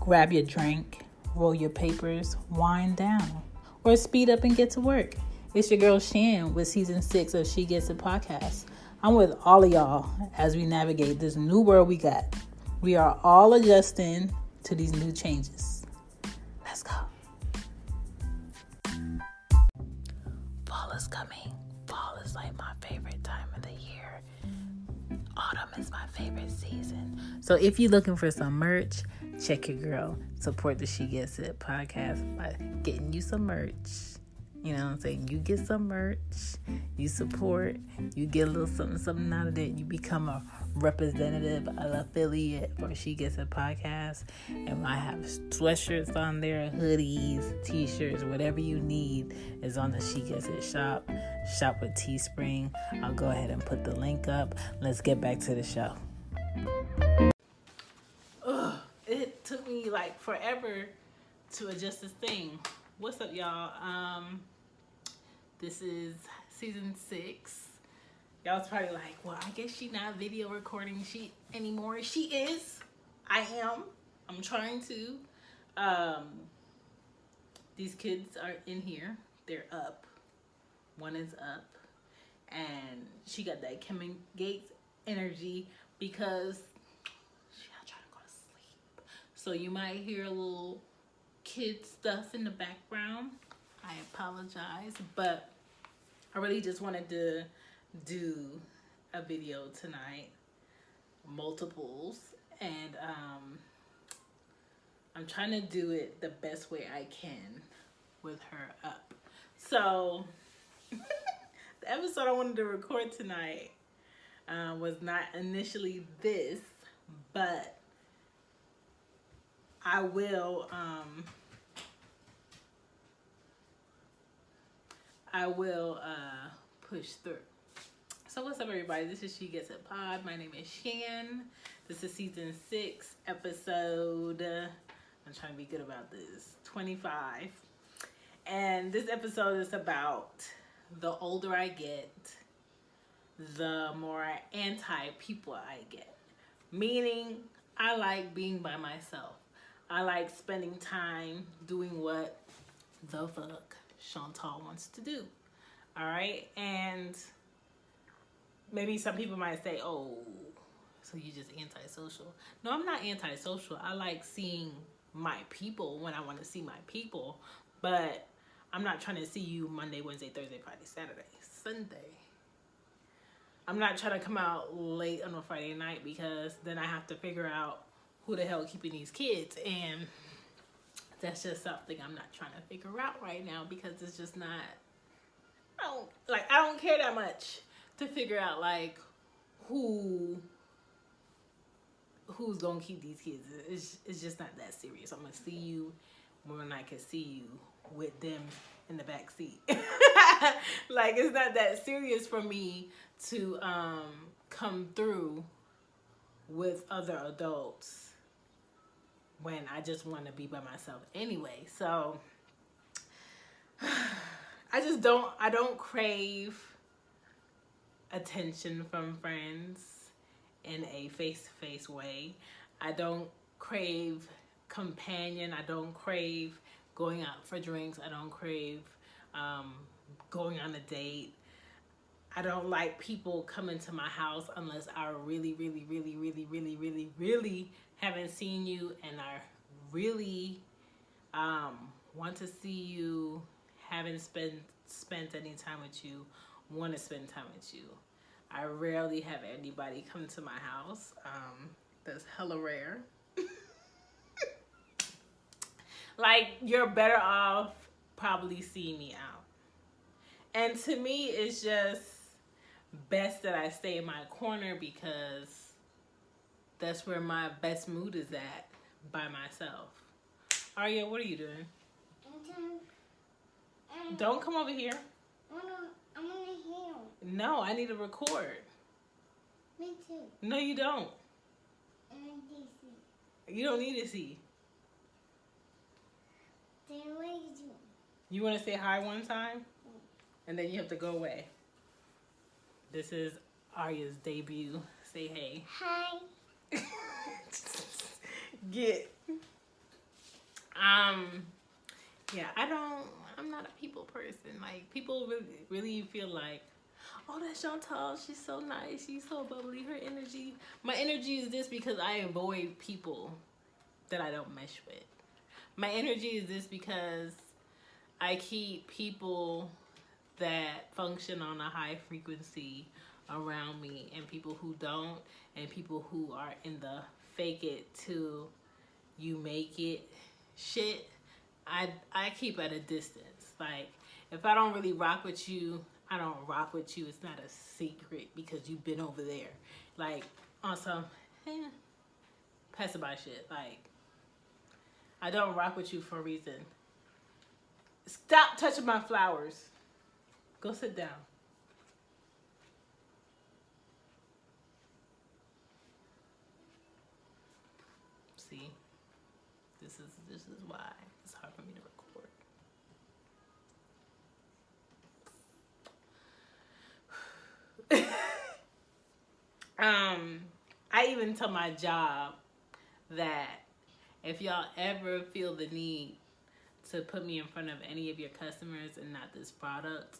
Grab your drink, roll your papers, wind down, or speed up and get to work. It's your girl Shan with season six of She Gets It podcast. I'm with all of y'all as we navigate this new world we got. We are all adjusting to these new changes. Let's go. Fall is coming. Fall is like my favorite time of the year. Autumn is my favorite season. So if you're looking for some merch, check your girl. Support the She Gets It podcast by getting you some merch. You know what I'm saying? You get some merch, you support, you get a little something, something out of it. You become a representative, an affiliate for She Gets It podcast. And I have sweatshirts on there, hoodies, t shirts, whatever you need is on the She Gets It shop. Shop with Teespring. I'll go ahead and put the link up. Let's get back to the show. Took me like forever to adjust this thing. What's up, y'all? Um, this is season six. Y'all's probably like, well, I guess she not video recording she anymore. She is. I am. I'm trying to. Um, these kids are in here. They're up. One is up, and she got that Kevin Gates energy because she's trying to go to sleep. So you might hear a little kid stuff in the background. I apologize, but I really just wanted to do a video tonight, multiples, and um, I'm trying to do it the best way I can with her up. So, the episode I wanted to record tonight uh, was not initially this, but I will um I will uh push through. So what's up everybody? This is She Gets It Pod. My name is Shan. This is season six, episode I'm trying to be good about this. 25. And this episode is about the older I get, the more anti people I get. Meaning I like being by myself. I like spending time doing what the fuck Chantal wants to do. All right. And maybe some people might say, oh, so you just antisocial. No, I'm not antisocial. I like seeing my people when I want to see my people. But I'm not trying to see you Monday, Wednesday, Thursday, Friday, Saturday, Sunday. I'm not trying to come out late on a Friday night because then I have to figure out who the hell keeping these kids and that's just something I'm not trying to figure out right now because it's just not I don't like I don't care that much to figure out like who who's gonna keep these kids. It's it's just not that serious. I'm gonna see you when I can see you with them in the back seat. like it's not that serious for me to um come through with other adults when I just want to be by myself anyway. So I just don't I don't crave attention from friends in a face-to-face way. I don't crave companion. I don't crave going out for drinks. I don't crave um, going on a date. I don't like people coming to my house unless I really, really, really, really, really, really, really haven't seen you and I really um, want to see you, haven't spent spent any time with you, want to spend time with you. I rarely have anybody come to my house. Um, that's hella rare. like you're better off probably seeing me out. And to me, it's just best that I stay in my corner because that's where my best mood is at by myself. Arya, what are you doing? Don't come over here. I'm gonna heal. No, I need to record. Me too. No, you don't. And then DC. You don't need to see. Then what are you doing? You want to say hi one time? And then you have to go away. This is Arya's debut. Say hey. Hi. Get. Um, yeah, I don't. I'm not a people person. Like people really, really feel like, oh, that's Chantal. She's so nice. She's so bubbly. Her energy. My energy is this because I avoid people that I don't mesh with. My energy is this because I keep people that function on a high frequency around me and people who don't and people who are in the fake it till you make it shit I I keep at a distance. Like if I don't really rock with you I don't rock with you. It's not a secret because you've been over there. Like on some eh, pass it by shit. Like I don't rock with you for a reason. Stop touching my flowers. Go sit down see this is this is why it's hard for me to record. Um i even tell my job that if y'all ever feel the need to put me in front of any of your customers and not this product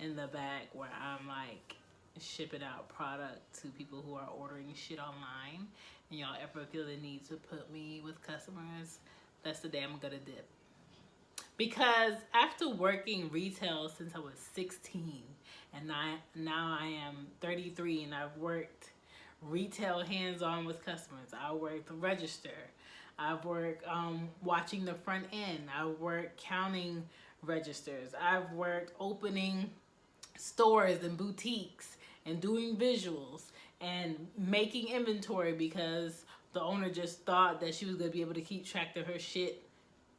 in the back where i'm like shipping out product to people who are ordering shit online and y'all ever feel the need to put me with customers, that's the day I'm gonna dip. Because after working retail since I was 16 and I, now I am 33 and I've worked retail hands-on with customers. I worked register. I've worked um, watching the front end. I've worked counting registers. I've worked opening stores and boutiques and doing visuals and making inventory because the owner just thought that she was going to be able to keep track of her shit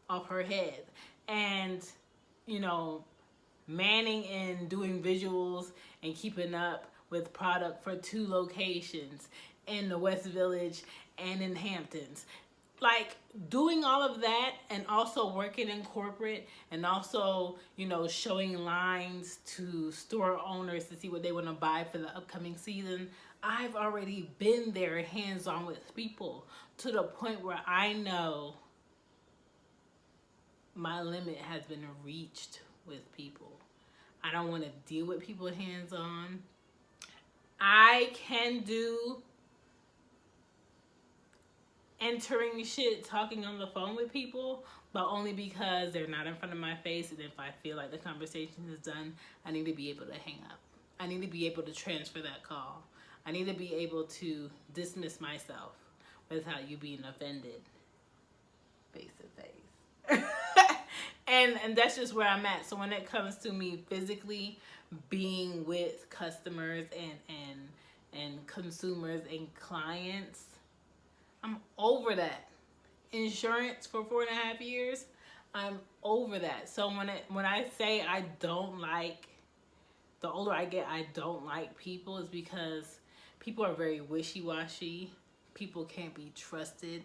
off her head. And, you know, manning and doing visuals and keeping up with product for two locations in the West Village and in Hamptons. Like doing all of that and also working in corporate and also, you know, showing lines to store owners to see what they want to buy for the upcoming season. I've already been there hands on with people to the point where I know my limit has been reached with people. I don't want to deal with people hands on. I can do entering shit, talking on the phone with people, but only because they're not in front of my face. And if I feel like the conversation is done, I need to be able to hang up. I need to be able to transfer that call. I need to be able to dismiss myself without you being offended face to face. and and that's just where I'm at. So when it comes to me physically being with customers and and and consumers and clients, I'm over that. Insurance for four and a half years, I'm over that. So when it when I say I don't like the older I get, I don't like people is because people are very wishy-washy people can't be trusted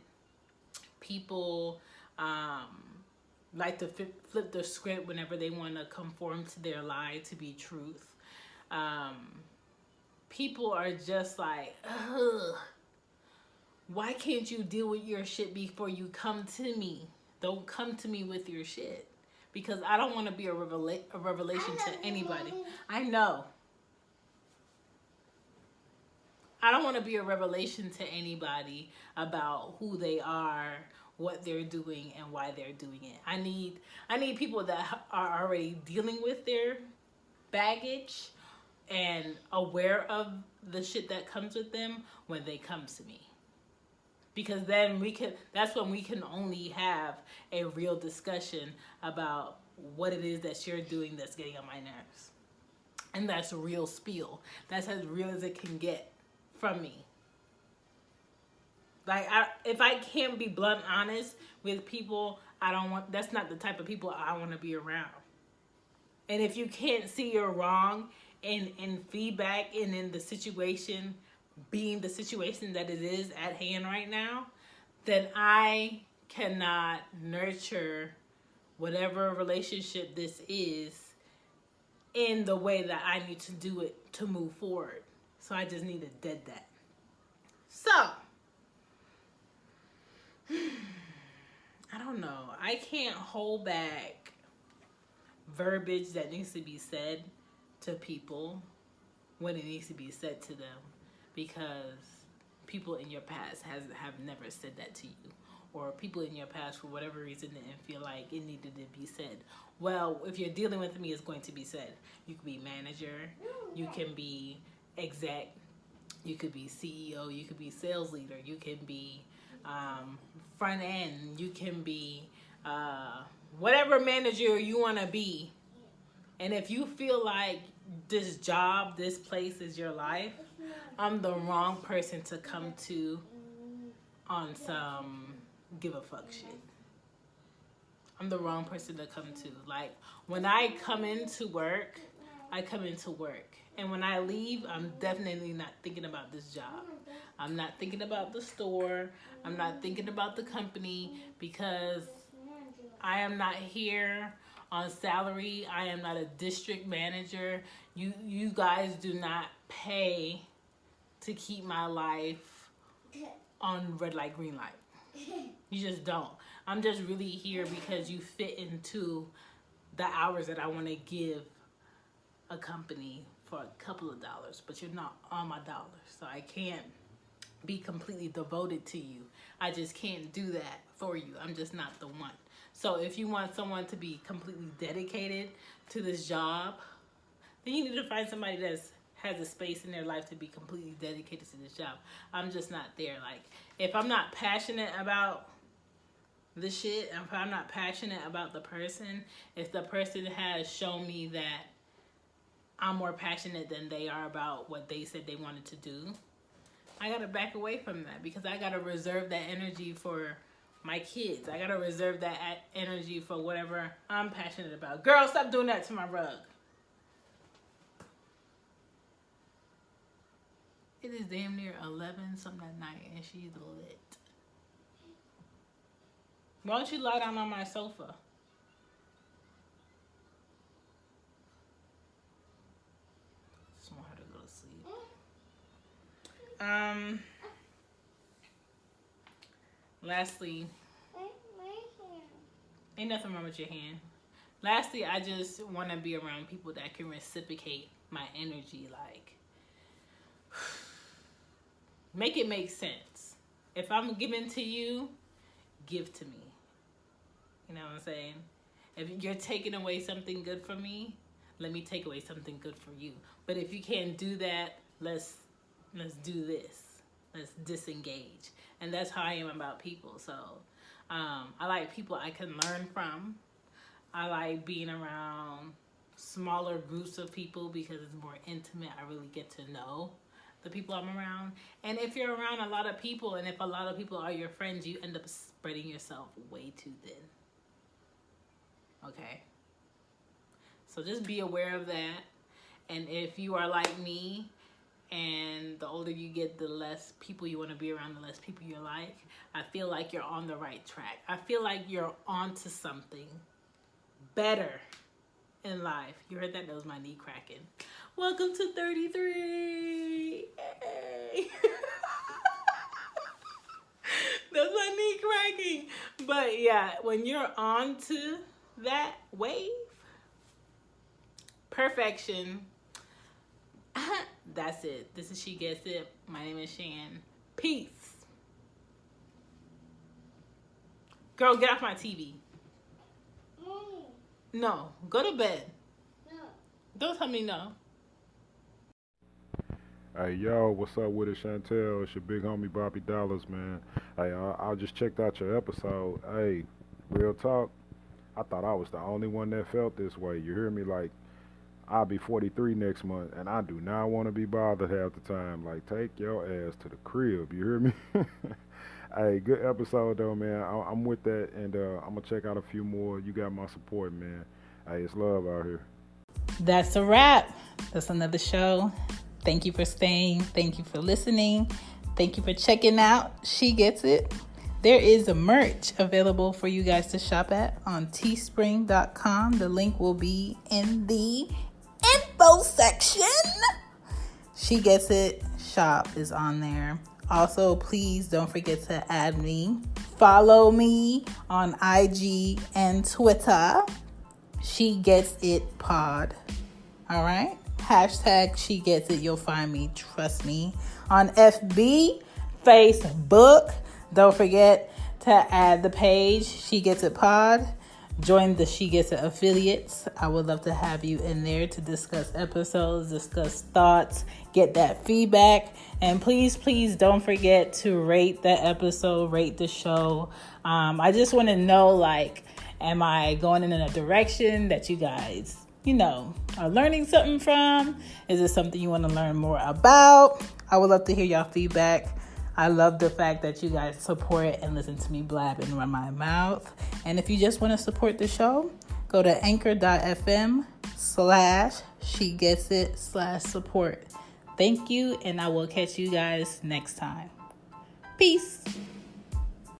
people um, like to flip the script whenever they want to conform to their lie to be truth um, people are just like Ugh, why can't you deal with your shit before you come to me don't come to me with your shit because I don't want to be a, revela a revelation to anybody. I know. I don't want to be a revelation to anybody about who they are, what they're doing, and why they're doing it. I need I need people that are already dealing with their baggage and aware of the shit that comes with them when they come to me. Because then we can that's when we can only have a real discussion about what it is that you're doing that's getting on my nerves. And that's a real spiel. That's as real as it can get from me. Like, I, if I can't be blunt honest with people, I don't want, that's not the type of people I want to be around. And if you can't see you're wrong in, in feedback and in the situation being the situation that it is at hand right now, then I cannot nurture whatever relationship this is in the way that I need to do it to move forward. So I just need to dead that. So, I don't know. I can't hold back verbiage that needs to be said to people when it needs to be said to them because people in your past has have never said that to you or people in your past for whatever reason didn't feel like it needed to be said. Well, if you're dealing with me, it's going to be said. You could be manager, you can be exec, you could be CEO, you could be sales leader, you can be um, front end, you can be uh, whatever manager you want to be. And if you feel like this job, this place is your life, I'm the wrong person to come to on some give a fuck shit. I'm the wrong person to come to. Like when I come into work, I come into work. And when I leave, I'm definitely not thinking about this job. I'm not thinking about the store. I'm not thinking about the company because I am not here on salary. I am not a district manager. You you guys do not pay to keep my life on red light green light. You just don't. I'm just really here because you fit into the hours that I want to give a company for a couple of dollars, but you're not on my dollars. So I can't be completely devoted to you. I just can't do that for you. I'm just not the one. So if you want someone to be completely dedicated to this job, then you need to find somebody that's has a space in their life to be completely dedicated to this job. I'm just not there. Like if I'm not passionate about the shit, if I'm not passionate about the person, if the person has shown me that I'm more passionate than they are about what they said they wanted to do, I gotta back away from that because I gotta reserve that energy for my kids. I gotta reserve that energy for whatever I'm passionate about. Girl, stop doing that to my rug. It is damn near 11 something at night and she's lit. Why don't you lie down on my sofa? Just want her to go to sleep. Um. Lastly, ain't nothing wrong with your hand. Lastly, I just want to be around people that can reciprocate my energy. Like, make it make sense. If I'm giving to you, give to me. You know what I'm saying? If you're taking away something good from me, let me take away something good for you. But if you can't do that, let's let's do this. Let's disengage. And that's how I am about people. So um, I like people I can learn from. I like being around smaller groups of people because it's more intimate. I really get to know the people I'm around. And if you're around a lot of people and if a lot of people are your friends, you end up spreading yourself way too thin. Okay? So just be aware of that. And if you are like me, and the older you get, the less people you want to be around, the less people you like. I feel like you're on the right track. I feel like you're onto something better in life. You heard that? That was my knee cracking. Welcome to 33. Hey. That's my knee cracking. But yeah, when you're on to that wave, perfection. That's it. This is She Gets It. My name is Shan. Peace. Girl, get off my TV. Mommy, No, go to bed. no. Don't tell me no. Hey yo, what's up with it, Chantel? It's your big homie Bobby Dollars, man. Hey, I, I just checked out your episode. Hey, real talk. I thought I was the only one that felt this way. You hear me? Like, I'll be 43 next month, and I do not want to be bothered half the time. Like, take your ass to the crib. You hear me? hey, good episode though, man. I, I'm with that, and uh, I'm gonna check out a few more. You got my support, man. Hey, it's love out here. That's a wrap. That's another show. Thank you for staying. Thank you for listening. Thank you for checking out. She Gets It. There is a merch available for you guys to shop at on teespring.com. The link will be in the info section. She Gets It shop is on there. Also, please don't forget to add me. follow me on IG and Twitter. She gets it pod. All right. Hashtag she gets it. You'll find me. Trust me. On FB, Facebook. Don't forget to add the page. She gets it pod. Join the She Gets It affiliates. I would love to have you in there to discuss episodes, discuss thoughts, get that feedback. And please, please don't forget to rate the episode, rate the show. Um, I just want to know like, am I going in a direction that you guys, you know, are learning something from? Is it something you want to learn more about? I would love to hear y'all feedback. I love the fact that you guys support and listen to me blab and run my mouth. And if you just want to support the show, go to anchor.fm slash she gets it slash support. Thank you, and I will catch you guys next time. Peace.